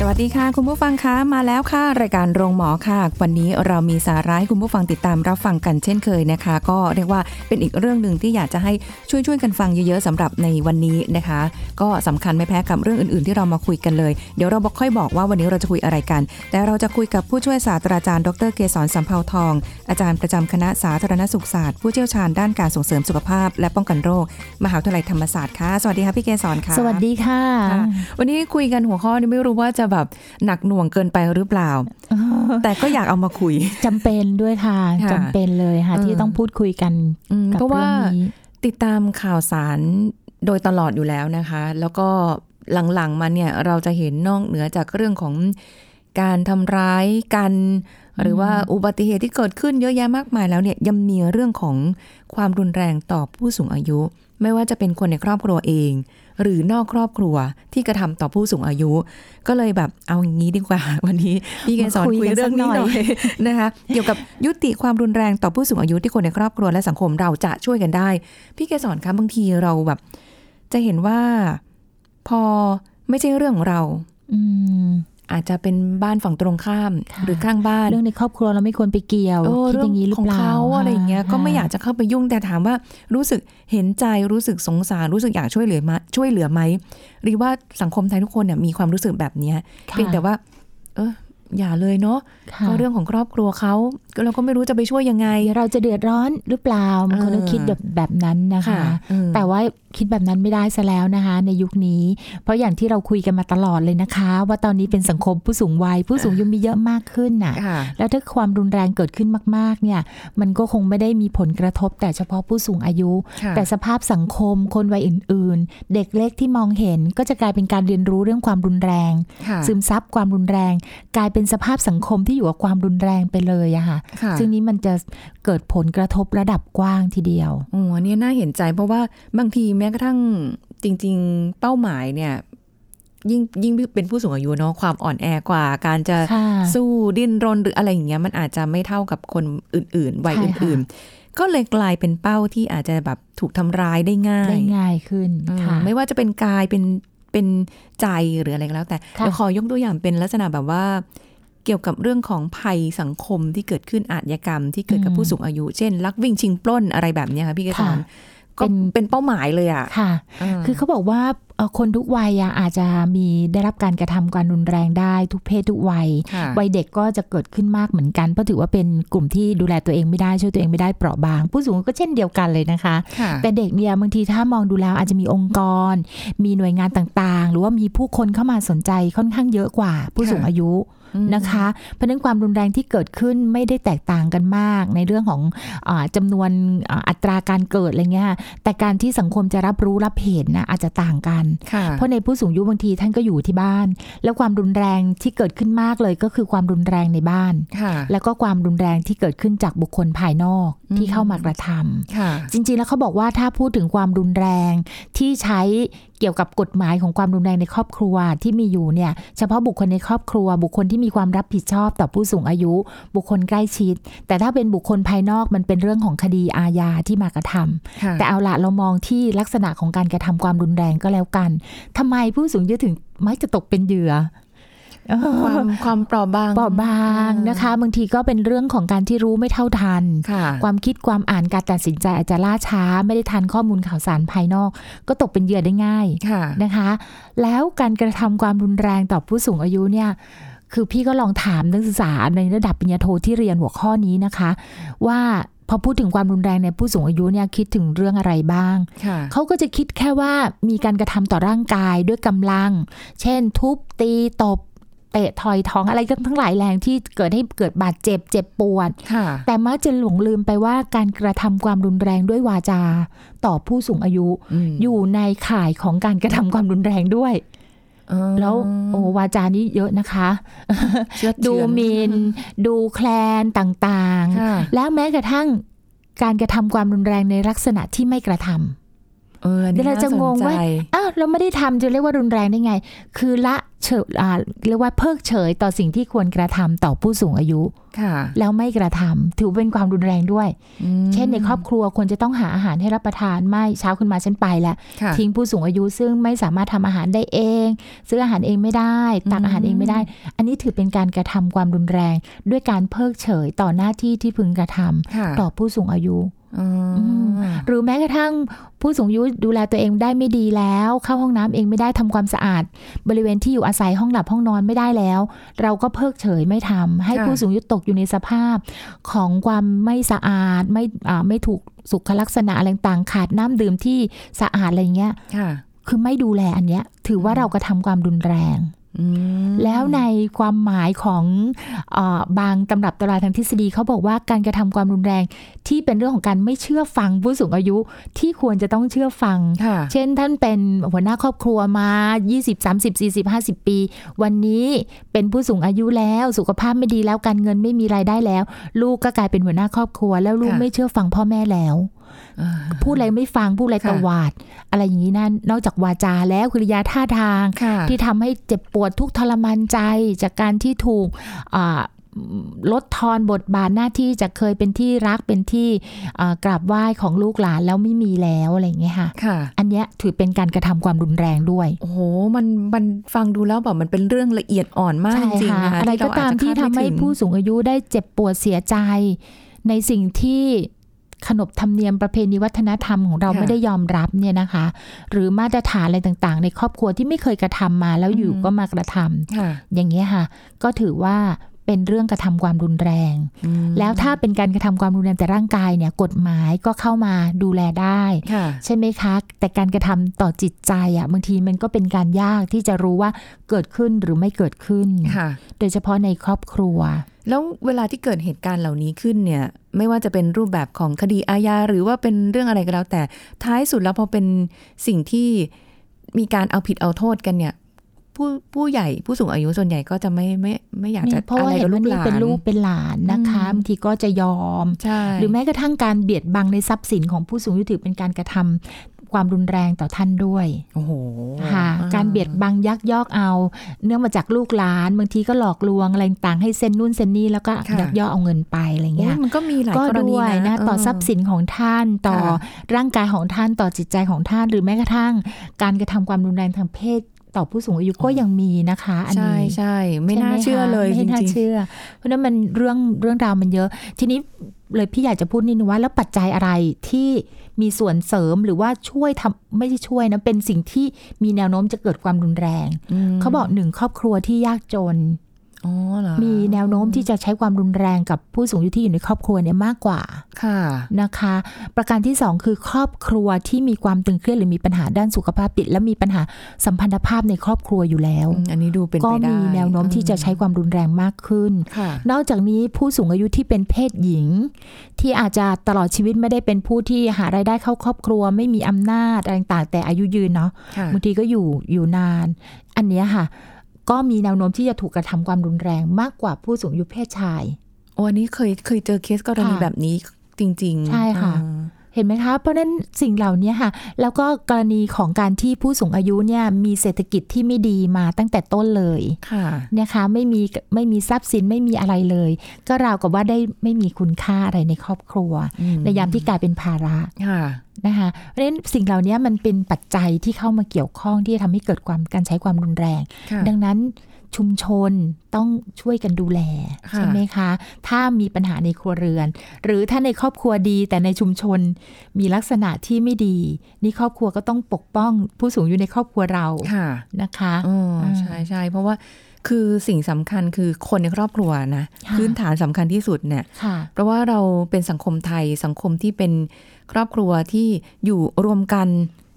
สวัสดีค่ะ คุณผู้ฟังคะมาแล้วค่ะ รายการโรงหมอค่ะ วันนี้เรามีสาระให้คุณผู้ฟังติดตามรับฟังกันเช่นเคยนะคะ ก็เรียกว่าเป็นอีกเรื่องหนึ่งที่อยากจะให้ช่วยช่วยๆกันฟังเยอะๆสำหรับในวันนี้นะคะ ก็สำคัญไม่แพ้กับเรื่องอื่นๆ ที่เรามาคุยกันเลย เดี๋ยวเราบอกค่อยบอกว่าวันนี้เราจะคุยอะไรกัน แต่เราจะคุยกับผู้ช่วยศาสตราจารย์ดรเกษรสัมภาวทอง อาจารย์ประจำคณะสาธารณสุขศาสตร์ผู้เชี่ยวชาญด้านการส่งเสริมสุขภาพ และป้องกันโรค มหาวิทยาลัยธรรมศาสตร์ค่ะสวัสดีค่ะพี่เกษรค่ะ สวัสดีค่ะค่ะวันนี้คุยกันหัวข้อนี้ไม่รู้ว่าจะแบบหนักหน่วงเกินไปหรือเปล่า แต่ก็อยากเอามาคุยจำเป็นด้วยค่ะค่ะจำเป็นเลยค่ะเออที่ต้องพูดคุยกันอืมกับเพราะว่าเรื่องนี้ติดตามข่าวสารโดยตลอดอยู่แล้วนะคะ แล้วก็หลังๆมาเนี่ยเราจะเห็นนอกเหนือจากเรื่องของการทำร้ายกัน หรือว่าอุบัติเหตุที่เกิดขึ้นเยอะแยะมากมายแล้วเนี่ยยังมีเรื่องของความรุนแรงต่อผู้สูงอายุ ไม่ว่าจะเป็นคนในครอบครัวเอง หรือนอกครอบครัวที่กระทำต่อผู้สูงอายุ ก็เลยแบบเอาอย่างนี้ดีกว่า วันนี้พี่เกสรมาคุคุยยกันเรื่องนี้สักหหน่น่ออยยนะคะเกี่ยวกับยุติความรุนแรงต่อผู้สูงอายุที่คนในครอบครัวและสังคมเราจะช่วยกันได้ พี่เกสรคะบางทีเราแบบ จะเห็นว่าพอไม่ใช่เรื่องของเรา อืม อาจจะเป็นบ้านฝั่งตรงข้ามค่ะหรือข้างบ้าน เรื่องในครอบครัวเราไม่ควรไปเกี่ยวเออคิดอย่างนี้หรือของเปล่าเขาอะไรอย่างเงี้ยค่ะก็ไม่อยากจะเข้าไปยุ่งแต่ถามว่ารู้สึกเห็นใจรู้สึกสงสารรู้สึกอยากช่วยเหลือมาช่วยเหลือไหมหรือว่าสังคมไทยทุกคนเนี่ยมีความรู้สึกแบบเนี้ยค่ะเพียงแต่ว่า เออ อย่าเลยเนาะค่ะก็เรื่องของครอบครัวเขาก็เราก็ไม่รู้จะไปช่วยยังไงเดี๋ยวเราจะเดือดร้อนหรือเปล่าบางคนเออก็คิดแบบแบบนั้นนะคะเออแต่ว่าคิดแบบนั้นไม่ได้ซะแล้วนะคะ ในยุคนี้ เพราะอย่างที่เราคุยกันมาตลอดเลยนะคะ ว่าตอนนี้เป็นสังคมผู้สูงวัย ผู้สูงอายุมีเยอะมากขึ้นน่ะค่ะแล้วถ้าความรุนแรงเกิดขึ้นมาก ๆ เนี่ย มันก็คงไม่ได้มีผลกระทบ แต่เฉพาะผู้สูงอายุค่ะแต่สภาพสังคมคนวัยอื่น ๆ เด็กเล็กที่มองเห็น ก็จะกลายเป็นการเรียนรู้เรื่องความรุนแรงค่ะซึมซับความรุนแรงกลายเป็นสภาพสังคมที่อยู่กับความรุนแรงไปเลยอะค่ะค่ะซึ่งนี้มันจะเกิดผลกระทบระดับกว้างทีเดียวโอ้อันนี้น่าเห็นใจเพราะว่าบางทีแม้กระทั่งจริง ๆ เป้าหมายเนี่ยยิ่งยิ่งเป็นผู้สูงอายุเนาะความอ่อนแอกว่า การจะค่ะสู้ดิ้นรนหรืออะไรอย่างเงี้ยมันอาจจะไม่เท่ากับคนอื่นๆวัยใช่ค่ะอื่น ๆ ก็เลยกลายเป็นเป้าที่อาจจะแบบถูกทำร้ายได้ง่ายได้ง่ายขึ้นอืมค่ะไม่ว่าจะเป็นกายเป็นเป็นใจหรืออะไรก็แล้วแต่ค่ะเดี๋ยวขอยกตัวอย่างเป็นลักษณะแบบว่า เกี่ยวกับเรื่องของภัยสังคมที่เกิดขึ้นอาชญากรรม ที่เกิดกับผู้สูงอายุ เช่น ลักวิ่งชิงปล้นอะไรแบบเนี้ยค่ะพี่กระสอนก็เป็นเป็นเป้าหมายเลยอะค่ะ คือเขาบอกว่าเอ่อ คนทุกวัยอะอาจจะมีได้รับการกระทำการรุนแรงได้ทุกเพศทุกวัยค่ะวัยเด็กก็จะเกิดขึ้นมากเหมือนกันเพราะถือว่าเป็นกลุ่มที่ดูแลตัวเองไม่ได้ช่วยตัวเองไม่ได้เปราะบาง ผู้สูงอายุก็เช่นเดียวกันเลยนะคะค่ะแต่เด็กเนี่ยบางทีถ้ามองดูแล้วอาจจะมีองค์กร มีหน่วยงานต่างๆ หรือว่ามีผู้คนเข้ามาสนใจค่อนข้างเยอะกว่า ผู้สูงอายุอืมนะคะเพราะฉะนั้นความรุนแรงที่เกิดขึ้นไม่ได้แตกต่างกันมาก ในเรื่องของอาจำนวนอ่าอัตราการเกิดอะไรเงี้ยแต่การที่สังคมจะรับรู้รับเห็นนะอาจจะต่างกันค่ะเพราะในผู้สูงอายุบางทีท่านก็อยู่ที่บ้าน แล้วความรุนแรงที่เกิดขึ้นมากเลยก็คือความรุนแรงในบ้านค่ะแล้วก็ความรุนแรงที่เกิดขึ้นจากบุคคลภายนอกอืมที่เข้ามากระทำค่ะจริงๆแล้วเขาบอกว่าถ้าพูดถึงความรุนแรงที่ใช้ เกี่ยวกับกฎหมายของความรุนแรงในครอบครัวที่มีอยู่เนี่ยเฉพาะบุคคลในครอบครัว บุคคลที่มีความรับผิดชอบต่อผู้สูงอายุ บุคคลใกล้ชิด แต่ถ้าเป็นบุคคลภายนอกมันเป็นเรื่องของคดีอาญาที่มากระทำค่ะแต่เอาละเรามองที่ลักษณะของการกระทำความรุนแรงก็แล้วกันทำไมผู้สูงอายุถึงมักจะตกเป็นเหยื่อเออ ความความเปราะบางเปราะบางนะคะ บางทีก็เป็นเรื่องของการที่รู้ไม่เท่าทันค่ะความคิดความอ่านการตัดสินใจอาจจะล่าช้า ไม่ได้ทันข้อมูลข่าวสารภายนอก ก็ตกเป็นเหยื่อได้ง่ายค่ะนะคะ แล้วการกระทำความรุนแรงต่อผู้สูงอายุเนี่ยคือพี่ก็ลองถามนักศึกษาในระดับปริญญาโทที่เรียนหัวข้อนี้นะคะ ว่าพอพูดถึงความรุนแรงในผู้สูงอายุเนี่ยคิดถึงเรื่องอะไรบ้างค่ะเขาก็จะคิดแค่ว่ามีการกระทำต่อร่างกายด้วยกำลัง เช่น ทุบตีตบ เตะทอยท้องอะไรก็ทั้งหลายแรงที่เกิดให้เกิดบาดเจ็บเจ็บปวดค่ะแต่มักจะหลงลืมไปว่าการกระทำความรุนแรงด้วยวาจา ต่อผู้สูงอายุมอยู่ในข่ายของการกระทำความรุนแรงด้วยเออแล้วโอ้วาจานี้เยอะนะคะเชื่อดูเฉือนหมิน ดูแคลนต่างค่ะๆแล้วแม้กระทั่งการกระทำความรุนแรงในลักษณะที่ไม่กระทำ เอออันนี้เดี๋ยวเราจะงงว่าน่สนใจอ้าวเราไม่ได้ทำจะเรียกว่ารุนแรงได้ไง คือละเฉยอ่าเรียกว่าเพิกเฉยต่อสิ่งที่ควรกระทำต่อผู้สูงอายุค่ะ แล้วไม่กระทำถือเป็นความรุนแรงด้วยอืมเช่นในครอบครัวควรจะต้องหาอาหารให้รับประทานไม่เช้าขึ้นมาฉันไปแล้วค่ะทิ้งผู้สูงอายุซึ่งไม่สามารถทำอาหารได้เอง ซื้ออาหารเองไม่ได้ ตักอาหารเองไม่ได้ อันนี้ถือเป็นการกระทำความรุนแรง ด้วยการเพิกเฉยต่อหน้าที่ที่พึงกระทำค่ะต่อผู้สูงอายุอืม หรือแม้กระทั่งผู้สูงอายุดูแลตัวเองได้ไม่ดีแล้ว เข้าห้องน้ำเองไม่ได้ทำความสะอาด บริเวณที่อยู่อาศัยห้องหลับห้องนอนไม่ได้แล้ว เราก็เพิกเฉยไม่ทำให้ค่ะผู้สูงอายุตกอยู่ในสภาพ ของความไม่สะอาดไม่อ่าไม่ถูกสุขลักษณะอะไรต่างๆขาดน้ำดื่มที่สะอาดอะไรเงี้ยค่ะคือไม่ดูแลอันเนี้ย ถือว่าเรากระทำความรุนแรงอืม แล้วในความหมายของเออบางตำรับตำราทางทฤษฎีเขาบอกว่าการกระทำความรุนแรงที่เป็นเรื่องของการไม่เชื่อฟังผู้สูงอายุที่ควรจะต้องเชื่อฟังค่ะเช่นท่านเป็นหัวหน้าครอบครัวมา 20 30 40 50 ปี วันนี้เป็นผู้สูงอายุแล้วสุขภาพไม่ดีแล้วการเงินไม่มีรายได้แล้ว ลูกก็กลายเป็นหัวหน้าครอบครัว แล้วลูกค่ะไม่เชื่อฟังพ่อแม่แล้วอ่า พูดอะไรไม่ฟังพูดอะไรค่ะตวาด อะไรอย่างนี้นั่นนอกจากวาจาแล้วกิริยาท่าทางค่ะที่ทำให้เจ็บปวดทุกข์ทรมานใจจากการที่ถูกอ่าลดทอนบทบาทหน้าที่จากเคยเป็นที่รักเป็นที่อ่ากราบไหว้ของลูกหลานแล้วไม่มีแล้วอะไรอย่างเงี้ยค่ะค่ะ อันเนี้ยถือเป็นการกระทำความรุนแรงด้วย โอ้โหมันมันฟังดูแล้วแบบมันเป็นเรื่องละเอียดอ่อนมากใช่จริงๆค่ะนะคะอะไรก็ตามที่เรทำอาจจะคาดให้ไม่ถึงผู้สูงอายุได้เจ็บปวดเสียใจ ในสิ่งที่ ขนบธรรมเนียมประเพณีวัฒนธรรมของเราค่ะไม่ได้ยอมรับเนี่ยนะคะ หรือมาตรฐานอะไรต่างๆ ในครอบครัวที่ไม่เคยกระทำมาแล้วอยู่อืมก็มากระทำค่ะอย่างเงี้ยค่ะ ก็ถือว่า เป็นเรื่องกระทำความรุนแรงอืมแล้วถ้าเป็นการกระทำความรุนแรงแต่ร่างกายเนี่ยกฎหมายก็เข้ามาดูแลได้ค่ะใช่ไหมคะ แต่การกระทำต่อจิตใจอะบางทีมันก็เป็นการยากที่จะรู้ว่าเกิดขึ้นหรือไม่เกิดขึ้นค่ะโดยเฉพาะในครอบครัว แล้วเวลาที่เกิดเหตุการณ์เหล่านี้ขึ้นเนี่ยไม่ว่าจะเป็นรูปแบบของคดีอาญาหรือว่าเป็นเรื่องอะไรก็แล้วแต่ท้ายสุดแล้วพอเป็นสิ่งที่มีการเอาผิดเอาโทษกันเนี่ย ผู้ผู้ใหญ่ผู้สูงอายุส่วนใหญ่ก็จะไม่ไม่ไม่อยากจะเพราะอะว่าไรเห็กับนลูว่ากหนี่ลานเป็นลูกเป็นหลานนะคะอืมบางทีก็จะยอมใช่หรือแม้กระทั่งการเบียดบังในทรัพย์สินของผู้สูงอายุถือเป็นการกระทำความรุนแรงต่อท่านด้วย โอ้โห ค่ะ การเบียดบังยักยอกเอา เนื่องมาจากลูกหลาน บางทีก็หลอกลวงอะไรต่างๆให้เซ็นนู่นเซ็นนี่แล้วก็ยักยอกเอาเงินไปอะไรโอ้เงี้ย มันก็มีหลายก็กรณีด้วยนะเต่อทรัพย์สินของท่านต่อค่ะร่างกายของท่านต่อจิตใจของท่าน หรือแม้กระทั่ง การกระทำความรุนแรงทางเพศ ต่อผู้สูงอายุก็ยังมีนะคะ อันใช่นี้ใช่ไม่ใช่หน่าเชื่อเลยจไม่น่าริงเชื่อ เพราะฉะนั้นมันเรื่องเรื่องราวมันเยอะ ทีนี้เลยพี่อยากจะพูดนิดนึงว่าแล้วปัจจัยอะไรที่มีส่วนเสริมหรือว่าช่วยทำไม่ใช่ช่วยนะเป็นสิ่งที่มีแนวโน้มจะเกิดความรุนแรงๆมเขาบอกหนึ่งครอบครัวที่ยากจนอ๋อเหรอ มีแนวโน้มที่จะใช้ความรุนแรงกับผู้สูงอายุที่อยู่ในครอบครัวเนี่ยมากกว่าค่ะนะคะ ประการที่สองคือครอบครัวที่มีความตึงเครียดหรือมีปัญหาด้านสุขภาพจิตและมีปัญหาสัมพันธภาพในครอบครัวอยู่แล้วอืมอันนี้ดูเป็นก็ไปได้มีแนวโน้มที่จะใช้ความรุนแรงมากขึ้นค่ะนอกจากนี้ผู้สูงอายุที่เป็นเพศหญิง ที่อาจจะตลอดชีวิตไม่ได้เป็นผู้ที่หารายได้เข้าครอบครัว ไม่มีอำนาจอะไรต่างๆ แต่อายุยืนเนาะค่ะบางทีก็อยู่อยู่นาน อันเนี้ยค่ะ ก็มีแนวโน้มที่จะถูกกระทำความรุนแรงมากกว่าผู้สูงอายุเพศชาย โอ้อันนี้เคยเคยเจอเคสกรณีค่ะแบบนี้จริง ๆ ใช่ค่ะอ่า เห็นไหมคะเพราะฉะนั้นสิ่งเหล่านี้ค่ะ แล้วก็กรณีของการที่ผู้สูงอายุเนี่ยมีเศรษฐกิจที่ไม่ดีมาตั้งแต่ต้นเลยค่ะนะคะไม่มีไม่มีทรัพย์สินไม่มีอะไรเลย ก็ราวกับว่าได้ไม่มีคุณค่าอะไรในครอบครัวอืมในยามที่กลายเป็นภาระค่ะนะคะเพราะฉะนั้นสิ่งเหล่านี้มันเป็นปัจจัยที่เข้ามาเกี่ยวข้องที่จะทำให้เกิดความการใช้ความรุนแรงค่ะดังนั้น ชุมชนต้องช่วยกันดูแลค่ะใช่ไหมคะ ถ้ามีปัญหาในครัวเรือน หรือถ้าในครอบครัวดีแต่ในชุมชนมีลักษณะที่ไม่ดี นี่ครอบครัวก็ต้องปกป้องผู้สูงอยู่ในครอบครัวเราค่ะนะคะอ๋ออ่าใช่ใช่เพราะว่าคือสิ่งสำคัญคือคนในครอบครัวนะค่ะพื้นฐานสำคัญที่สุดเนี่ยค่ะเพราะว่าเราเป็นสังคมไทยสังคมที่เป็นครอบครัวที่อยู่รวมกัน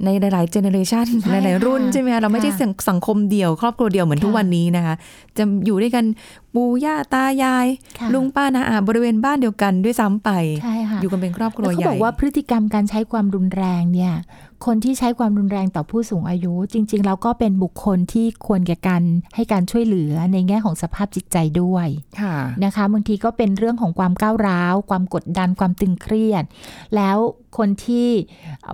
ในหลายๆเจเนอเรชันใช่หลายๆรุ่นค่ะใช่ไหมคะเราไม่ใช่ค่ะสังสังคมเดี่ยวครอบครัวเดี่ยวเหมือนทุกค่ะวันนี้นะคะ จะอยู่ด้วยกันปู่ย่าตายายค่ะลุงป้านาอาบริเวณบ้านเดียวกันด้วยซ้ำไปใช่ค่ะอยู่กันเป็นครอบครัแล้ววเขาใหญ่บอกว่าพฤติกรรมการใช้ความรุนแรงเนี่ย คนที่ใช้ความรุนแรงต่อผู้สูงอายุ จริง ๆ แล้วก็เป็นบุคคลที่ควรแก่การให้การช่วยเหลือในแง่ของสภาพจิตใจด้วยค่ะนะคะบางทีก็เป็นเรื่องของความก้าวร้าว ความกดดันความตึงเครียด แล้วคนที่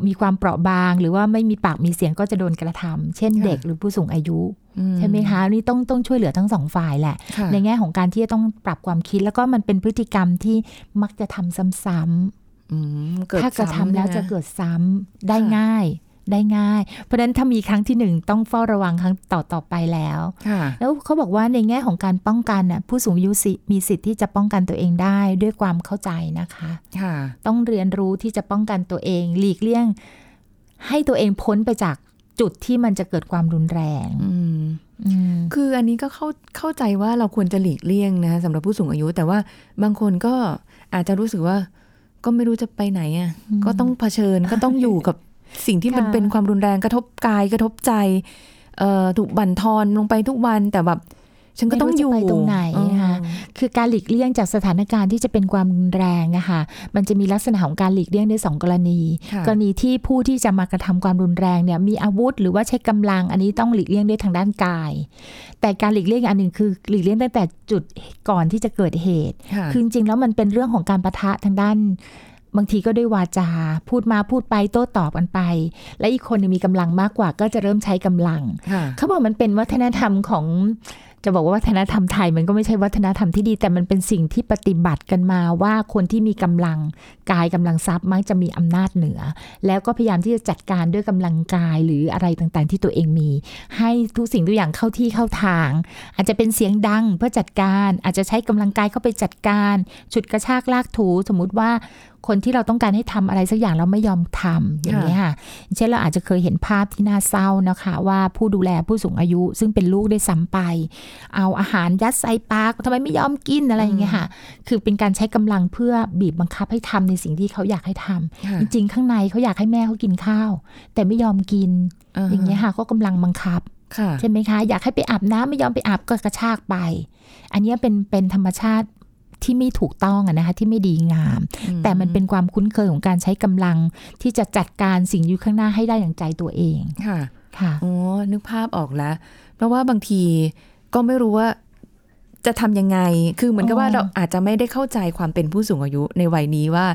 มีความเปราะบาง หรือว่าไม่มีปากมีเสียงก็จะโดนกระทำเช่นค่ะเด็กหรือผู้สูงอายุอืใช่ไหมคะนี่ต้องต้องช่วยเหลือทั้งสองฝ่ายแหละค่ะในแง่ของการที่จะต้องปรับความคิด แล้วก็มันเป็นพฤติกรรมที่มักจะทำซ้ำอืมเกิๆด ถ้ากระทำแล้วซ้ำนจะเกิดซ้ำได้ค่ะง่ายได้ง่าย เพราะฉะนั้นถ้ามีครั้งที่หนึ่งต้องเฝ้าระวังครั้งต่อต่อไปแล้วค่ะแล้วเขาบอกว่าในแง่ของการป้องกันน่ะผู้สูงอายุสิมีสิทธิ์ที่จะป้องกันตัวเองได้ด้วยความเข้าใจนะคะค่ะต้องเรียนรู้ที่จะป้องกันตัวเอง หลีกเลี่ยง ให้ตัวเองพ้นไปจากจุดที่มันจะเกิดความรุนแรงอืมอืมคืออันนี้ก็เข้าเข้าใจว่าเราควรจะหลีกเลี่ยงนะสำหรับผู้สูงอายุ แต่ว่าบางคนก็อาจจะรู้สึกว่า ก็ไม่รู้จะไปไหนอะอืมก็ต้องเผชิญก็ต้องอยู่กับสิ่งที่มันค่ะเป็นความรุนแรงกระทบกายกระทบใจเอ่อถูกบั่นทอนลงไปทุกวันแต่แบบ ฉันก็ต้องอยู่ไม่รู้จะไปตรงไหนนะคะอืมคือการหลีกเลี่ยงจากสถานการณ์ที่จะเป็นความรุนแรงอะค่ะมันจะมีลักษณะของการหลีกเลี่ยงได้สองกรณีค่ะกรณีที่ผู้ที่จะมากระทำความรุนแรงเนี่ยมีอาวุธ หรือว่าใช้กำลังอันนี้ต้องหลีกเลี่ยงด้วยทางด้านกาย แต่การหลีกเลี่ยงอันหนึ่งคือหลีกเลี่ยงตั้งแต่จุดก่อนที่จะเกิดเหตุค่ะคือจริงๆแล้วมันเป็นเรื่องของการประทะทางด้านบางทีก็ด้วยวาจา พูดมาพูดไปโต้ตอบกันไป และอีกคนหนึงมีกำลังมากกว่าก็จะเริ่มใช้กำลังค่ะเขาบอกมันเป็นวัฒนธรรมของ จะบอกว่าวัฒนธรรมไทยมันก็ไม่ใช่วัฒนธรรมที่ดี แต่มันเป็นสิ่งที่ปฏิบัติกันมาว่าคนที่มีกำลังกายกำลังทรัพย์มักจะมีอำนาจเหนือ แล้วก็พยายามที่จะจัดการด้วยกำลังกายหรืออะไรต่างๆ ที่ตัวเองมี ให้ทุกสิ่งทุกอย่างเข้าที่เข้าทาง อาจจะเป็นเสียงดังเพื่อจัดการ อาจจะใช้กำลังกายเข้าไปจัดการ ฉุดกระชากลากถูสมมุติว่าคนที่เราต้องการให้ทำอะไรสักอย่างเราไม่ยอมทำอย่างนี้ยค่ะเช่นเราอาจจะเคยเห็นภาพที่น่าเศร้านะคะ ว่าผู้ดูแลผู้สูงอายุ ซึ่งเป็นลูกได้ซ้ำไป เอาอาหารยัดใส่ปากทำไมไม่ยอมกินอะไรอย่างเงี้ยค่ะ คือเป็นการใช้กำลังเพื่อบีบบังคับให้ทำในสิ่งที่เขาอยากให้ทำค่ะจริงๆ ข้างในเขาอยากให้แม่เขากินข้าว แต่ไม่ยอมกิน อย่างเงี้ยค่ะ ก็กำลังบังคับค่ะใช่ไหมคะ อยากให้ไปอาบน้ำไม่ยอมไปอาบก็กระชากไป อันเนี้ยเป็นเป็นธรรมชาติ ที่ไม่ถูกต้องอะนะคะที่ไม่ดีงาม แต่มันเป็นความคุ้นเคยของการใช้กำลังที่จะจัดการสิ่งอยู่ข้างหน้าให้ได้อย่างใจตัวเองค่ะค่ะอ๋อนึกภาพออกแล้ว เพราะว่าบางทีก็ไม่รู้ว่าจะทำยังไง คือเหมือนกับว่าอ๋อเราอาจจะไม่ได้เข้าใจความเป็นผู้สูงอายุในวัยนี้ว่า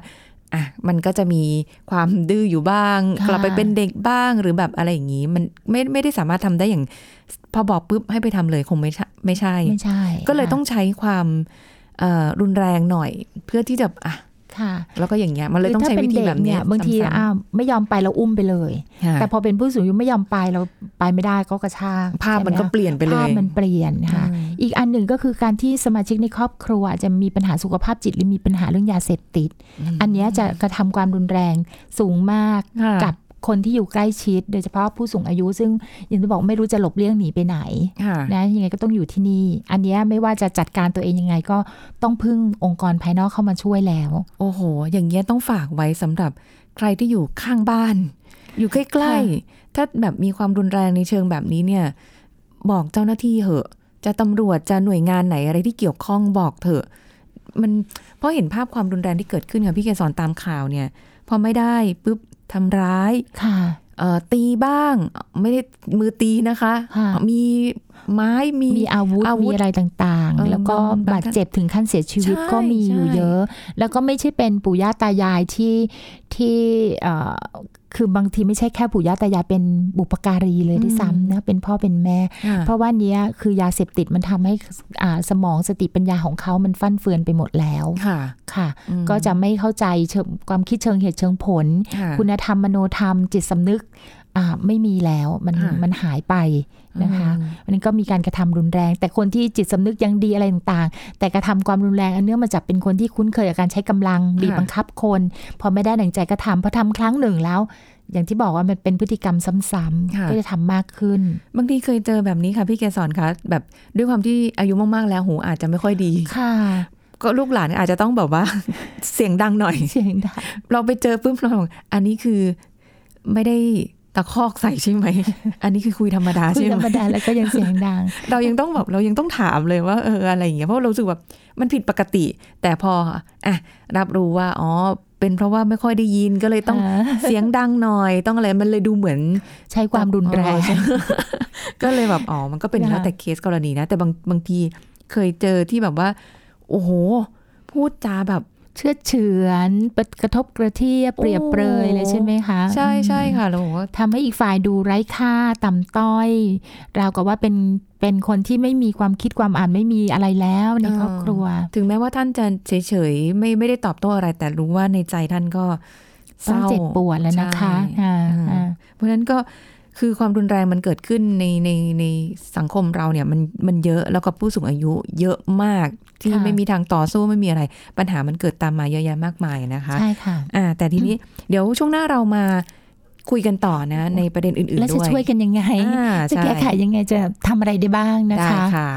อะมันก็จะมีความดื้ออยู่บ้างค่ะกลับไปเป็นเด็กบ้างหรือแบบอะไรอย่างนี้ มันไม่ไม่ได้สามารถทำได้อย่าง พอบอกปุ๊บให้ไปทำเลยคงไม่ใช่ไม่ใช่ไม่ใช่ก็เลยค่ะต้องใช้ความเอ่อ รุนแรงหน่อย เพื่อที่จะอะค่ะแล้วก็อย่างเงี้ยมันเลยต้องใช้วิธีแบบคือถ้าเป็นเด็กเนี้เนี่ยยบางทีซ้ำๆอ้าวไม่ยอมไปเราอุ้มไปเลยค่ะแต่พอเป็นผู้สูงอายุไม่ยอมไปเราไปไม่ได้ก็กระชากภาพมันก็ใช่ไหเปลี่ยนไปเลยภาพมันเปลี่ยนค่ะอืมอีกอันหนึ่งก็คือการที่สมาชิกในครอบครัวอาจจะมีปัญหาสุขภาพจิตหรือมีปัญหาเรื่องยาเสพติด อันเนี้ยจะกระทำความรุนแรงสูงมากค่ะกับ คนที่อยู่ใกล้ชิด โดยเฉพาะผู้สูงอายุ ซึ่งอย่างที่บอกไม่รู้จะหลบเลี่ยงหนีไปไหนค่ะนะยังไงก็ต้องอยู่ที่นี่ อันเนี้ยไม่ว่าจะจัดการตัวเองยังไงก็ต้องพึ่งองค์กรภายนอกเข้ามาช่วยแล้ว โอ้โห อย่างเงี้ยต้องฝากไว้สำหรับใครที่อยู่ข้างบ้าน อยู่ใกล้ๆถ้าแบบมีความรุนแรงในเชิงแบบนี้เนี่ย บอกเจ้าหน้าที่เหอะ จะตำรวจจะหน่วยงานไหนอะไรที่เกี่ยวข้องบอกเถอะมันเพราะเห็นภาพความรุนแรงที่เกิดขึ้นค่ะพี่แกสอนตามข่าวเนี่ยพอไม่ได้ปุ๊บ ทำร้ายค่ะเอ่อตีบ้าง ไม่ได้มือตีนะคะค่ะมี ไม้มีมีอาวุธอาวุธมีอะไรต่างเออๆแล้วก็บางบาดเจ็บถึงขั้นเสียชีวิตใช่ก็มีอยู่ใช่เยอะ แล้วก็ไม่ใช่เป็นปู่ย่าตายายที่ที่เอ่อคือบางทีไม่ใช่แค่ปู่ย่าตายายเป็นบุปการีเลยด้วยซ้ำนะเป็นพ่อเป็นแม่ค่ะเพราะว่าเนี้ยคือยาเสพติดมันทำให้อ่าสมองสติปัญญาของเขามันฟั่นเฟือนไปหมดแล้วค่ะค่ะอืมก็จะไม่เข้าใจเชิงความคิดเชิงเหตุเชิงผลค่ะคุณธรรมมโนธรรมจิตสำนึกอ่า ไม่มีแล้วมันค่ะมันหายไปนะคะอืมอันนี้ก็มีการกระทำรุนแรง แต่คนที่จิตสำนึกยังดีอะไรต่างๆ แต่กระทำความรุนแรงอันเนื่องมาจากเป็นคนที่คุ้นเคยกับการใช้กำลังบีบบังคับคน พอไม่ได้หนังใจก็ทำพอทำครั้งหนึ่งแล้ว อย่างที่บอกว่ามันเป็นพฤติกรรมซ้ำค่ะๆก็จะทำมากขึ้น บางทีเคยเจอแบบนี้ค่ะพี่แกสอนคะแบบด้วยความที่อายุมากๆแล้วหูอาจจะไม่ค่อยดีค่ะก็ลูกหลานอาจจะต้องแบบว่าเสียงดังหน่อยเสียงดังเราไปเจอปุ๊บเราบอกอันนี้คือไม่ได้ ตะคอกใส่ใช่ไหม อันนี้คือคุยธรรมดาคุยใช่ธรไหรมมดาแล้วก็ยังเสียงดัง เรายังต้องแบบเรายังต้องถามเลยว่าเอออะไรอย่างเงี้ยเพราะเรารู้สึกแบบมันผิดปกติ แต่พออะรับรู้ว่าอ๋อเป็นเพราะว่าไม่ค่อยได้ยินก็เลยต้องอ่าเสียงดังหน่อย ต้องอะไรมันเลยดูเหมือนใช้ความรุนแรงอ๋อใช่ก็เลยแบบอ๋อมันก็เป็นค่ะแล้วแต่เคสกรณีนะ แต่บางบางทีเคยเจอที่แบบว่า โอ้โห พูดจาแบบ เชื่อดเฉือนกระทบกระเทียบเปรียบเปรยเลยใช่ไหมคะ ใช่ใช่อืมค่ะเราบอกว่าทำให้อีกฝ่ายดูไร้ค่าต่ำต้อยราวกับว่าเป็นเป็นคนที่ไม่มีความคิดความอ่านไม่มีอะไรแล้วในครอบครัว ถึงแม้ว่าท่านจะเฉยๆไม่ไม่ได้ตอบโต้อะไร แต่รู้ว่าในใจท่านก็เศต้องร้าเจ็บปวดแล้วนะคะใช่อ่าอืมอ่าเพราะฉะนั้นก็ คือความรุนแรงมันเกิดขึ้นในในในสังคมเราเนี่ยมันมันเยอะแล้วก็ผู้สูงอายุเยอะมากที่ไม่มีทางต่อสู้ไม่มีอะไร ปัญหามันเกิดตามมาเยอะแยะมากมายนะคะใช่ค่ะอ่าแต่ทีนี้เดี๋ยวช่วงหน้าเรามาคุยกันต่อนะ ในประเด็นอื่นแล้วๆจะด้วยช่วยกันยังไงอ่าจะใช่แก้ไขยังไงจะทำอะไรได้บ้างนะคะได้ค่ะ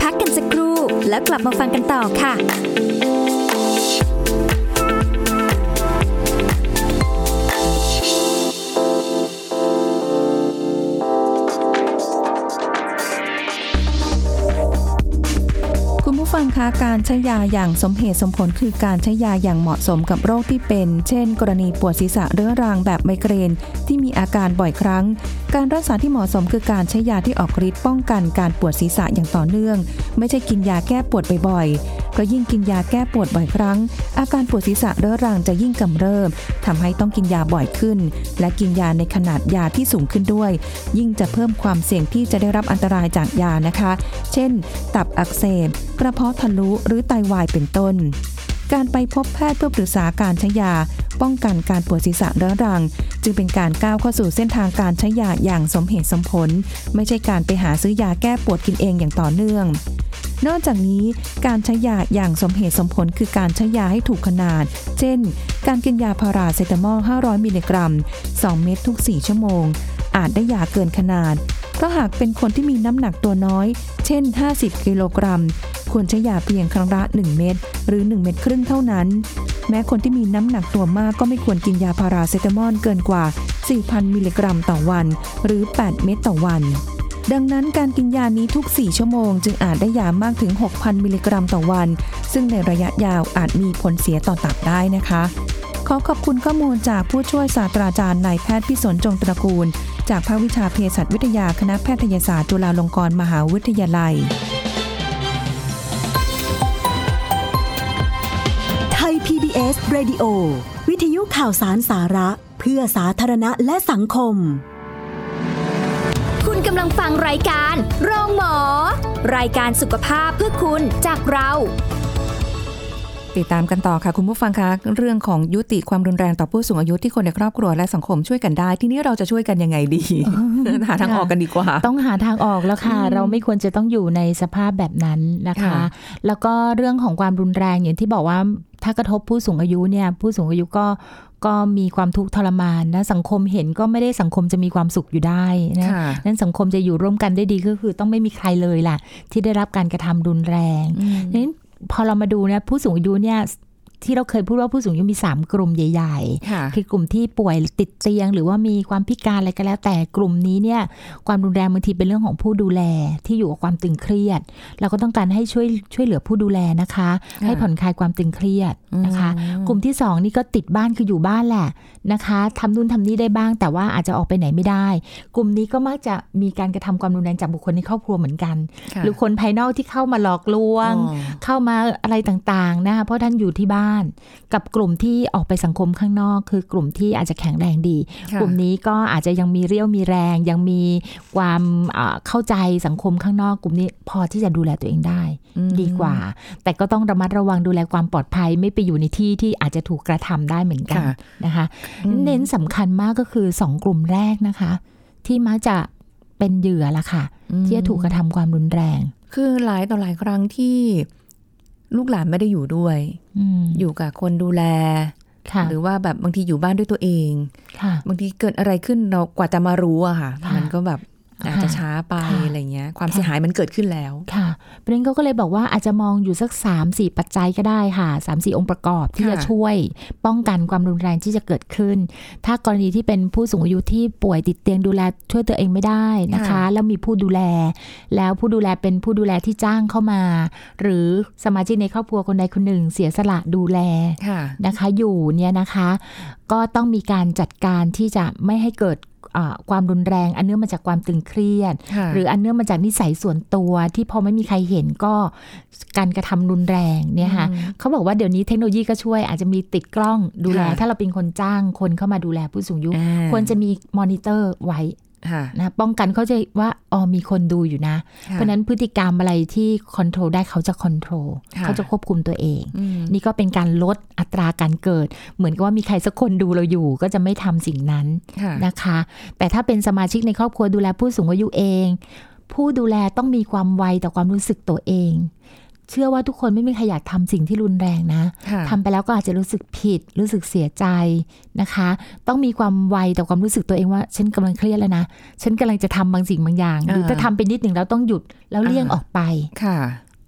พักกันสักครู่แล้วกลับมาฟังกันต่อค่ะ คะการใช้ยาอย่างสมเหตุสมผลคือการใช้ยาอย่างเหมาะสมกับโรคที่เป็น เช่น กรณีปวดศีรษะเรื้อรังแบบไมเกรน ที่มีอาการบ่อยครั้ง การรักษาที่เหมาะสมคือการใช้ยาที่ออกฤทธิ์ป้องกันการปวดศีรษะอย่างต่อเนื่อง ไม่ใช่กินยาแก้ปวดบ่อยๆเพราะยิ่งกินยาแก้ปวดบ่อยครั้ง อาการปวดศีรษะเรื้อรังจะยิ่งกำเริบทำให้ต้องกินยาบ่อยขึ้น และกินยาในขนาดยาที่สูงขึ้นด้วย ยิ่งจะเพิ่มความเสี่ยงที่จะได้รับอันตรายจากยานะคะ เช่น ตับอักเสบกระเพาะทะลุหรือไตวายเป็นต้น การไปพบแพทย์เพื่อปรึกษาการใช้ยา ป้องกันการปวดศีรษะเรื้อรัง จึงเป็นการก้าวเข้าสู่เส้นทางการใช้ยาอย่างสมเหตุสมผล ไม่ใช่การไปหาซื้อยาแก้ปวดกินเองอย่างต่อเนื่องนอกจากนี้การใช้ยาอย่างสมเหตุสมผลคือการใช้ยาให้ถูกขนาด เช่น การกินยาพาราเซตามอล 500 มิลลิกรัม 2 เม็ดทุก 4 ชั่วโมง อาจได้ยาเกินขนาด เพราะหากเป็นคนที่มีน้ำหนักตัวน้อย เช่น 50 กิโลกรัม ควรใช้ยาเพียงครั้งละ 1 เม็ดหรือ 1 เม็ดครึ่งเท่านั้น แม้คนที่มีน้ำหนักตัวมากก็ไม่ควรกินยาพาราเซตามอลเกินกว่า 4,000 มิลลิกรัมต่อวัน หรือ 8 เม็ดต่อวัน ดังนั้นการกินยานี้ทุก 4 ชั่วโมง จึงอาจได้ยามากถึง 6,000 มิลลิกรัมต่อวัน ซึ่งในระยะยาวอาจมีผลเสียต่อตับได้นะคะขอขอบคุณข้อมูลจากผู้ช่วยศาสตราจารย์นายแพทย์พิสนจงตระกูล จากภาควิชาเภสัชวิทยาคณะแพทยศาสตร์จุฬาลงกรณ์มหาวิทยาลัย PBS Radio วิทยุข่าวสารสาระ เพื่อสาธารณะและสังคม คุณกำลังฟังรายการโรงหมอ รายการสุขภาพเพื่อคุณจากเรา ติดตามกันต่อค่ะคุณผู้ฟังคะเรื่องของยุติความรุนแรงต่อผู้สูงอายุที่คนในครอบครัวและสังคมช่วยกันได้ ที่นี้เราจะช่วยกันยังไงดี หาทางออกกันดีกว่า ต้องหาทางออกแล้วค่ะ เราไม่ควรจะต้องอยู่ในสภาพแบบนั้นนะคะค่ะแล้วก็เรื่องของความรุนแรงอย่างที่บอกว่าถ้ากระทบผู้สูงอายุเนี่ยผู้สูงอายุก็ก็มีความทุกข์ทรมานนะสังคมเห็นก็ไม่ได้สังคมจะมีความสุขอยู่ได้นะค่ะนั้นสังคมจะอยู่ร่วมกันได้ดีก็คือต้องไม่มีใครเลยล่ะ ที่ได้รับการกระทำรุนแรงอืมนั้น พอเรามาดูเนี่ยผู้สูงอายุเนี่ย ที่เราเคยพูดว่าผู้สูงอายุมี 3 กลุ่มใหญ่ค่ะๆคือกลุ่มที่ป่วยติดเตียง หรือว่ามีความพิการอะไรก็แล้ว แต่กลุ่มนี้เนี่ยความรุนแรงบางทีเป็นเรื่องของผู้ดูแลที่อยู่กับความตึงเครียด เราก็ต้องการให้ช่วยช่วยเหลือผู้ดูแลนะคะค่ะให้ผ่อนคลายความตึงเครียดนะคะอืมกลุ่มที่สองนี่ก็ติดบ้านคืออยู่บ้านแหละนะคะทำนู่นทำนี่ได้บ้าง แต่ว่าอาจจะออกไปไหนไม่ได้ กลุ่มนี้ก็มักจะมีการกระทำความรุนแรงจากบุคคลในครอบครัวเหมือนกันค่ะหรือคนภายนอกที่เข้ามาหลอกลวงอ๋อเข้ามาอะไรต่างๆนะคะเพราะท่านอยู่ที่บ้านกับกลุ่มที่ออกไปสังคมข้างนอก คือกลุ่มที่อาจจะแข็งแรงดีค่ะกลุ่มนี้ก็อาจจะยังมีเรี่ยวมีแรง ยังมีความอ่าเข้าใจสังคมข้างนอก กลุ่มนี้พอที่จะดูแลตัวเองได้อืมดีกว่า แต่ก็ต้องระมัดระวังดูแลความปลอดภัย ไม่ไปอยู่ในที่ที่อาจจะถูกกระทำได้เหมือนกันค่ะนะคะอืมเน้นสำคัญมากก็คือสองกลุ่มแรกนะคะ ที่มักจะเป็นเหยื่อละค่ะที่จะถูกกระทำความรุนแรง คือหลายต่อหลายครั้งที่ ลูกหลานไม่ได้อยู่ด้วยอืมอยู่กับคนดูแลค่ะหรือว่าแบบบางทีอยู่บ้านด้วยตัวเองค่ะบางทีเกิดอะไรขึ้นเรากว่าจะมารู้อะค่ะค่ะมันก็แบบ อาจจะค่ะช้าไปค่ะอะไรเงี้ย ความค่ะเสียหายมันเกิดขึ้นแล้วค่ะเพราะฉะนั้นเขาก็เลยบอกว่าอาจจะมองอยู่สัก 3 4 ปัจจัยก็ได้ค่ะ 3 4 องค์ประกอบที่ค่ะจะช่วย ป้องกันความรุนแรงที่จะเกิดขึ้น ถ้ากรณีที่เป็นผู้สูงอายุที่ป่วยติดเตียงดูแลช่วยตัวเองไม่ได้นะคะค่ะแล้วมีผู้ดูแล แล้วผู้ดูแลเป็นผู้ดูแลที่จ้างเข้ามา หรือสมาชิกในครอบครัวคนใดคนหนึ่ง เสียสละดูแลค่ะนะคะ อยู่เนี่ยนะคะ ก็ต้องมีการจัดการที่จะไม่ให้เกิดอ่า ความรุนแรง อันเนื่องมาจากความตึงเครียดค่ะหรืออันเนื่องมาจากนิสัยส่วนตัวที่พอไม่มีใครเห็นก็การกระทำรุนแรงเนี่ยค่ะอืมเขาบอกว่าเดี๋ยวนี้เทคโนโลยีก็ช่วยอาจจะมีติดกล้องดูแลค่ะถ้าเราเป็นคนจ้างคนเข้ามาดูแลผู้สูงอายุอ่าควรจะมีมอนิเตอร์ไว้ค่ะ นะป้องกันเขาใจะว่าอ๋อมีคนดูอยู่นะค่ะเพราะฉะนั้นพฤติกรรมอะไรที่ control ได้เขาจะ control ค่ะเขาจะควบคุมตัวเองอืมนี่ก็เป็นการลดอัตราการเกิด เหมือนกับว่ามีใครสักคนดูเราอยู่ ก็จะไม่ทำสิ่งนั้นค่ะนะคะ แต่ถ้าเป็นสมาชิกในครอบครัวดูแลผู้สูงอายุเอง ผู้ดูแลต้องมีความไวต่อความรู้สึกตัวเอง เชื่อว่าทุกคนไม่มีใครอยากทำสิ่งที่รุนแรงนะค่ะทำไปแล้วก็อาจจะรู้สึกผิด รู้สึกเสียใจนะคะ ต้องมีความไวต่อความรู้สึกตัวเองว่า ฉันกำลังเครียดแล้วนะฉันกำลังจะทำบางสิ่งบางอย่าง หรืออ่าถ้าทำไปนิดหนึ่งแล้วต้องหยุดแล้วเลี่ยงอ่าออกไปค่ะ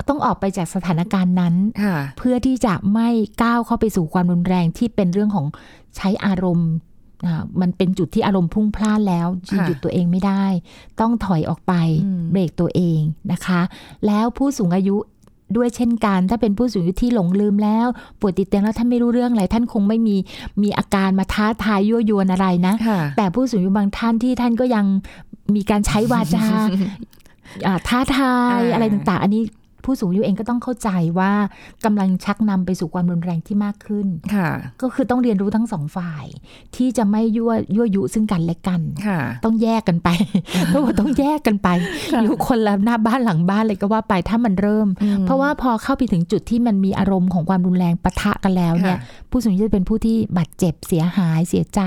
ต้องออกไปจากสถานการณ์นั้นค่ะเพื่อที่จะไม่ก้าวเข้าไปสู่ความรุนแรงที่เป็นเรื่องของใช้อารมณ์อ่ามันเป็นจุดที่อารมณ์พุ่งพล่านแล้วค่ะหยุดตัวเองไม่ได้ ต้องถอยออกไปอืมเบรกตัวเองนะคะ แล้วผู้สูงอายุ ด้วยเช่นกัน ถ้าเป็นผู้สูงอายุที่หลงลืมแล้วป่วยติดเตียงแล้วท่านไม่รู้เรื่องอะไรท่านคงไม่มีมีอาการมาท้าทายยั่วยวนอะไรนะค่ะแต่ผู้สูงอายุบางท่านที่ท่านก็ยังมีการใช้วาจาอ่าท้าทายอ่าอะไรต่างๆ อันนี้ ผู้สูงอายุเองก็ต้องเข้าใจว่ากำลังชักนำไปสู่ความรุนแรงที่มากขึ้นค่ะ ก็คือต้องเรียนรู้ทั้งสองฝ่าย ที่จะไม่ยั่วยั่วยุซึ่งกันและกันค่ะ ต้องแยกกันไปเพราะว่าต้องแยกกันไปค่ะอยู่คนละหน้าบ้านหลังบ้านเลยก็ว่าไปถ้ามันเริ่มอืมเพราะว่าพอเข้าไปถึงจุดที่มันมีอารมณ์ของความรุนแรงปะทะกันแล้วเนี่ยค่ะผู้สูงอายุจะเป็นผู้ที่บาดเจ็บเสียหายเสียใจ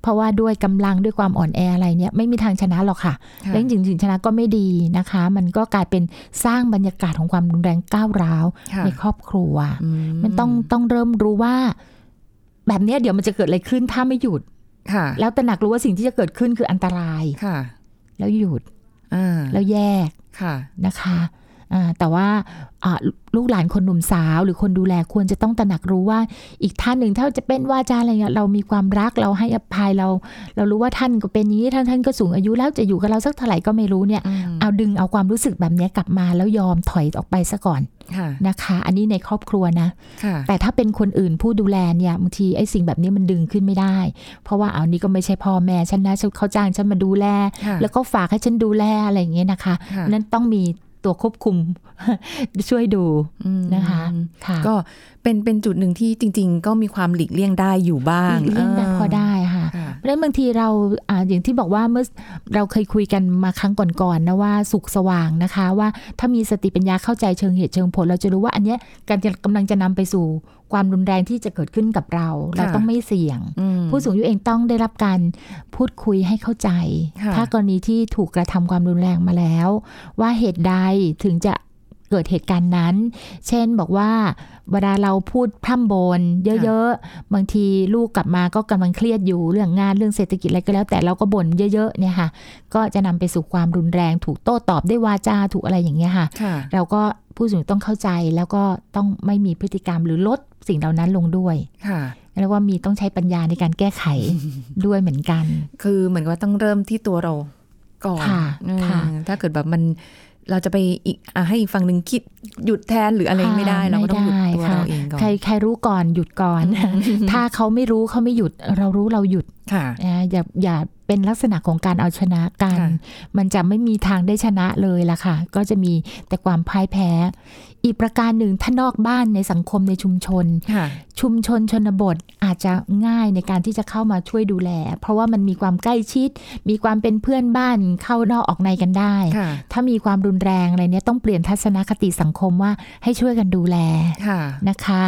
เพราะว่าด้วยกำลังด้วยความอ่อนแออะไรเนี่ยไม่มีทางชนะหรอกค่ะค่ะและจริงๆถึงชนะก็ไม่ดีนะคะ มันก็กลายเป็นสร้างบรรยากาศของความรุนแรงก้าวร้าวค่ะในครอบครัวอืมันต้องต้องเริ่มรู้ว่า แบบเนี้ยเดี๋ยวมันจะเกิดอะไรขึ้นถ้าไม่หยุดค่ะแล้วตระหนักรู้ว่าสิ่งที่จะเกิดขึ้นคืออันตรายค่ะ แล้วหยุดอ่าแล้วแยกค่ะนะคะอ่า แต่ว่าอ่าลูกหลานคนหนุ่มสาว หรือคนดูแลควรจะต้องตระหนักรู้ว่าอีกท่านหนึ่งถ้าจะเป็นว่าจาอะไรเงี้ยเรามีความรักเราให้อภัยเรา เรารู้ว่าท่านก็เป็นอย่างนี้ท่านท่านก็สูงอายุแล้วจะอยู่กับเราสักเท่าไหร่ก็ไม่รู้เนี่ยอืมเอาดึงเอาความรู้สึกแบบเนี้ยกลับมาแล้วยอมถอยออกไปซะก่อนค่ะนะคะ อันนี้ในครอบครัวนะค่ะแต่ถ้าเป็นคนอื่นผู้ดูแลเนี่ยบางทีไอ้สิ่งแบบนี้มันดึงขึ้นไม่ได้ เพราะว่าเอานี่ก็ไม่ใช่พ่อแม่ฉันนะฉันเขาจ้างฉันมาดูแลค่ะแล้วก็ฝากให้ฉันดูแลอะไรอย่างเงี้ยนะคะค่ะนั้นต้องมี ตัวควบคุมช่วยดูอืมนะคะค่ะก็เป็นเป็นจุดหนึ่งที่จริง ๆ ก็มีความหลีกเลี่ยงได้อยู่บ้างหลีกเลี่ยงได้พอได้ค่ะค่ะเพ ราะฉะนั้นบางทีเราอ่าอย่างที่บอกว่าเมื่อเราเคยคุยกันมาครั้งก่อนๆนะว่าสุขสว่างนะคะ ว่าถ้ามีสติปัญญาเข้าใจเชิงเหตุเชิงผล เราจะรู้ว่าอันเนี้ยการจะกำลังจะนำไปสู่ความรุนแรงที่จะเกิดขึ้นกับเรา เราต้องไม่เสี่ยงอืมผู้สูงอายุเองต้องได้รับการพูดคุยให้เข้าใจค่ะถ้ากรณีที่ถูกกระทำความรุนแรงมาแล้ว ว่าเหตุใดถึงจะ เกิดเหตุการณ์นั้น เช่นบอกว่าเวลาเราพูดพร่ำบนเยอะๆ บางทีลูกกลับมาก็กำลังเครียดอยู่เรื่องงานเรื่องเศรษฐกิจอะไรก็แล้ว แต่เราก็บ่นเยอะๆเนี่ยค่ะ ก็จะนำไปสู่ความรุนแรง ถูกโต้ตอบด้วยวาจาถูกอะไรอย่างเงี้ยค่ะค่ะเราก็ผู้สูงอายุต้องเข้าใจแล้วก็ต้องไม่มีพฤติกรรมหรือลดสิ่งเหล่านั้นลงด้วยค่ะเรียกว่ามีต้องใช้ปัญญาในการแก้ไขด้วยเหมือนกัน คือเหมือนกับว่าต้องเริ่มที่ตัวเราก่อนค่ะอืมค่ะถ้าเกิดแบบมัน เราจะไปอีกอะให้อีกฝั่งหนึ่งคิดหยุดแทนหรืออะไรไม่ได้ค่ะเราก็ต้องหยุดไม่ได้ตัวค่ะเราเองก่อนใครใครรู้ก่อนหยุดก่อน ถ้าเขาไม่รู้เขาไม่หยุด เรารู้เราหยุดค่ะนะอย่าอย่าเป็นลักษณะของการเอาชนะกันค่ะมันจะไม่มีทางได้ชนะเลยล่ะค่ะ ก็จะมีแต่ความพ่ายแพ้ อีกประการหนึ่งถ้านอกบ้านในสังคมในชุมชนค่ะชุมชนชนบทอาจจะง่ายในการที่จะเข้ามาช่วยดูแล เพราะว่ามันมีความใกล้ชิด มีความเป็นเพื่อนบ้านเข้านอกออกในกันได้ค่ะถ้ามีความรุนแรงอะไรเนี้ยต้องเปลี่ยนทัศนคติสังคมว่าให้ช่วยกันดูแลค่ะนะคะ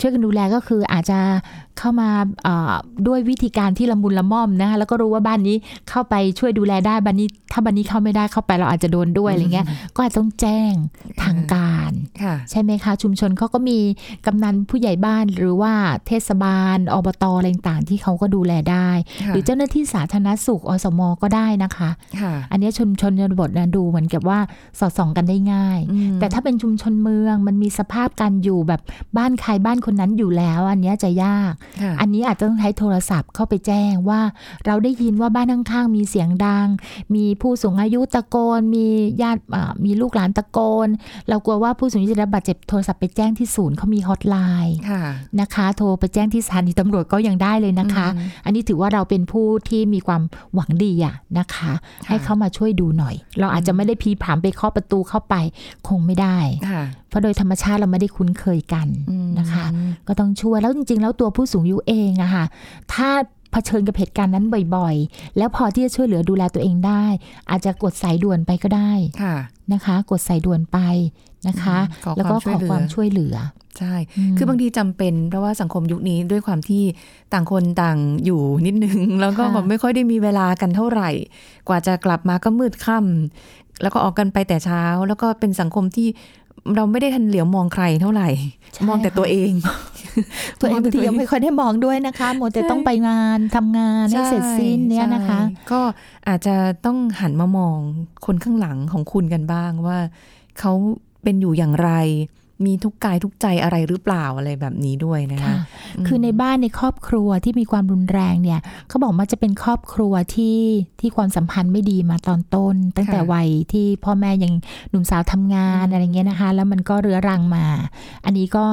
ช่วยกันดูแลก็คืออาจจะเข้ามาเอ่อด้วยวิธีการที่ละมุนละม่อมนะคะแล้วก็รู้ว่าบ้านนี้เข้าไปช่วยดูแลได้บ้านนี้ ถ้าบ้านนี้เข้าไม่ได้เข้าไปเราอาจจะโดนด้วยอะไรเงี้ยก็อาจจะต้องแจ้งทางการค่ะใช่ไหมคะ ชุมชนเขาก็มีกำนันผู้ใหญ่บ้านหรือว่าเทศบาลอบตอะไรต่างๆที่เขาก็ดูแลได้ หรือเจ้าหน้าที่สาธารณสุขอสมก็ได้นะคะค่ะอันเนี้ยชุมชนชนบทนะดูเหมือนกับว่าสอดส่องกันได้ง่ายอืมแต่ถ้าเป็นชุมชนเมืองมันมีสภาพการอยู่แบบบ้านใครบ้านคนนั้นอยู่แล้ว อันเนี้ยจะยากค่ะอันนี้อาจจะต้องใช้โทรศัพท์เข้าไปแจ้งว่า เราได้ยินว่าบ้านข้างๆมีเสียงดัง มีผู้สูงอายุตะโกน มีญาติอ่ามีลูกหลานตะโกน เรากลัวว่าผู้สูงอายุจะได้รับบาดเจ็บโทรศัพท์ไปแจ้งที่ศูนย์เขามีฮอตไลน์ค่ะนะคะ โทรไปแจ้งที่สถานีตำรวจก็ยังได้เลยนะคะอืมอันนี้ถือว่าเราเป็นผู้ที่มีความหวังดีอะนะคะ ให้เข้ามาช่วยดูหน่อย เราอาจจะไม่ได้พีผามไปเคาะประตูเข้าไปคงไม่ได้ค่ะเพราะโดยธรรมชาติเราไม่ได้คุ้นเคยกันอืมนะคะ ก็ต้องช่วยแล้วจริง ๆ แล้วตัวผู้สูงอายุเองอะค่ะถ้า เผชิญกับเหตุการณ์นั้นบ่อยๆ แล้วพอที่จะช่วยเหลือดูแลตัวเองได้ อาจจะกดสายด่วนไปก็ได้ค่ะนะคะ กดสายด่วนไปนะคะขอแล้วก็ความขช่วยเหลืออความช่วยเหลือใช่มคือบางทีจำเป็นเพราะว่าสังคมยุคนี้ด้วยความที่ต่างคนต่างอยู่นิดนึง แล้วก็ค่ะแบบไม่ค่อยได้มีเวลากันเท่าไหร่ กว่าจะกลับมาก็มืดค่ำแล้วก็ออกกันไปแต่เช้า แล้วก็เป็นสังคมที่ เราไม่ได้ทันเหลียวมองใครเท่าไหร่ใช่มองแต่ตัวเอง ตัวเองบางทียังไม่ค่อยได้มองด้วยนะคะหมดแต่ต้องไปงานทำงานให้เสร็จสิ้นเนี่ยนะคะใช่ก็อาจจะต้องหันมามองคนข้างหลังของคุณกันบ้างว่าเขาเป็นอยู่อย่างไร มีทุกกายทุกใจอะไรหรือเปล่าอะไรแบบนี้ด้วยนะคะค่ะคือในบ้านในครอบครัวที่มีความรุนแรงเนี่ยเขาบอกว่าจะเป็นครอบครัวที่ที่ความสัมพันธ์ไม่ดีมาตอนต้น ตั้งแต่ค่ะวัยที่พ่อแม่ยังหนุ่มสาวทำงานอะไรเงี้ยนะคะ แล้วมันก็เรื้อรังมา อันนี้ก็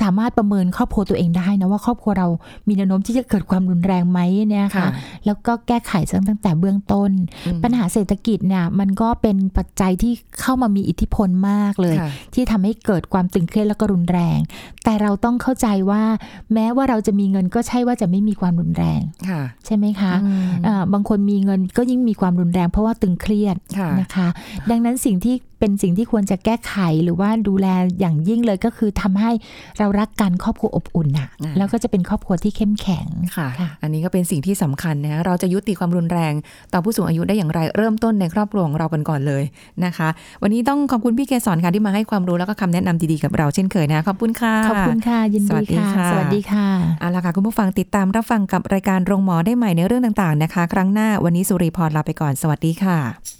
สามารถประเมินครอบครัวตัวเองได้นะว่าครอบครัวเรามีแนวโน้มที่จะเกิดความรุนแรงไหมเนี่ยค่ะ แล้วก็แก้ไขตั้งแต่เบื้องต้นอืมปัญหาเศรษฐกิจเนี่ยมันก็เป็นปัจจัยที่เข้ามามีอิทธิพลมากเลยค่ะที่ทำให้เกิดความตึงเครียดแล้วก็รุนแรง แต่เราต้องเข้าใจว่าแม้ว่าเราจะมีเงินก็ใช่ว่าจะไม่มีความรุนแรงค่ะใช่ไหมคะอืมเอ่อบางคนมีเงินก็ยิ่งมีความรุนแรง เพราะว่าตึงเครียดค่ะนะคะ ดังนั้นสิ่งที่ เป็นสิ่งที่ควรจะแก้ไขหรือว่าดูแลอย่างยิ่งเลยก็คือทำให้เรารักกันครอบครัวอบอุ่นน่ะอ่าแล้วก็จะเป็นครอบครัวที่เข้มแข็งค่ะค่ะอันนี้ก็เป็นสิ่งที่สำคัญนะเราจะยุติความรุนแรงต่อผู้สูงอายุได้อย่างไรเริ่มต้นในครอบครัวของเรากันก่อนเลยนะคะ วันนี้ต้องขอบคุณพี่เกศรค่ะที่มาให้ความรู้แล้วก็คำแนะนำดีๆกับเราเช่นเคยนะขอบคุณค่ะขอบคุณค่ะยินสวัดีสดีค่ะค่ะสวัสดีค่ะเอาละค่ะคุณผู้ฟังติดตามรับฟังกับรายการโรงหมอได้ใหม่ในเรื่องต่างๆนะคะ ครั้งหน้าวันนี้สุริพรลาไปก่อนสวัสดีค่ะ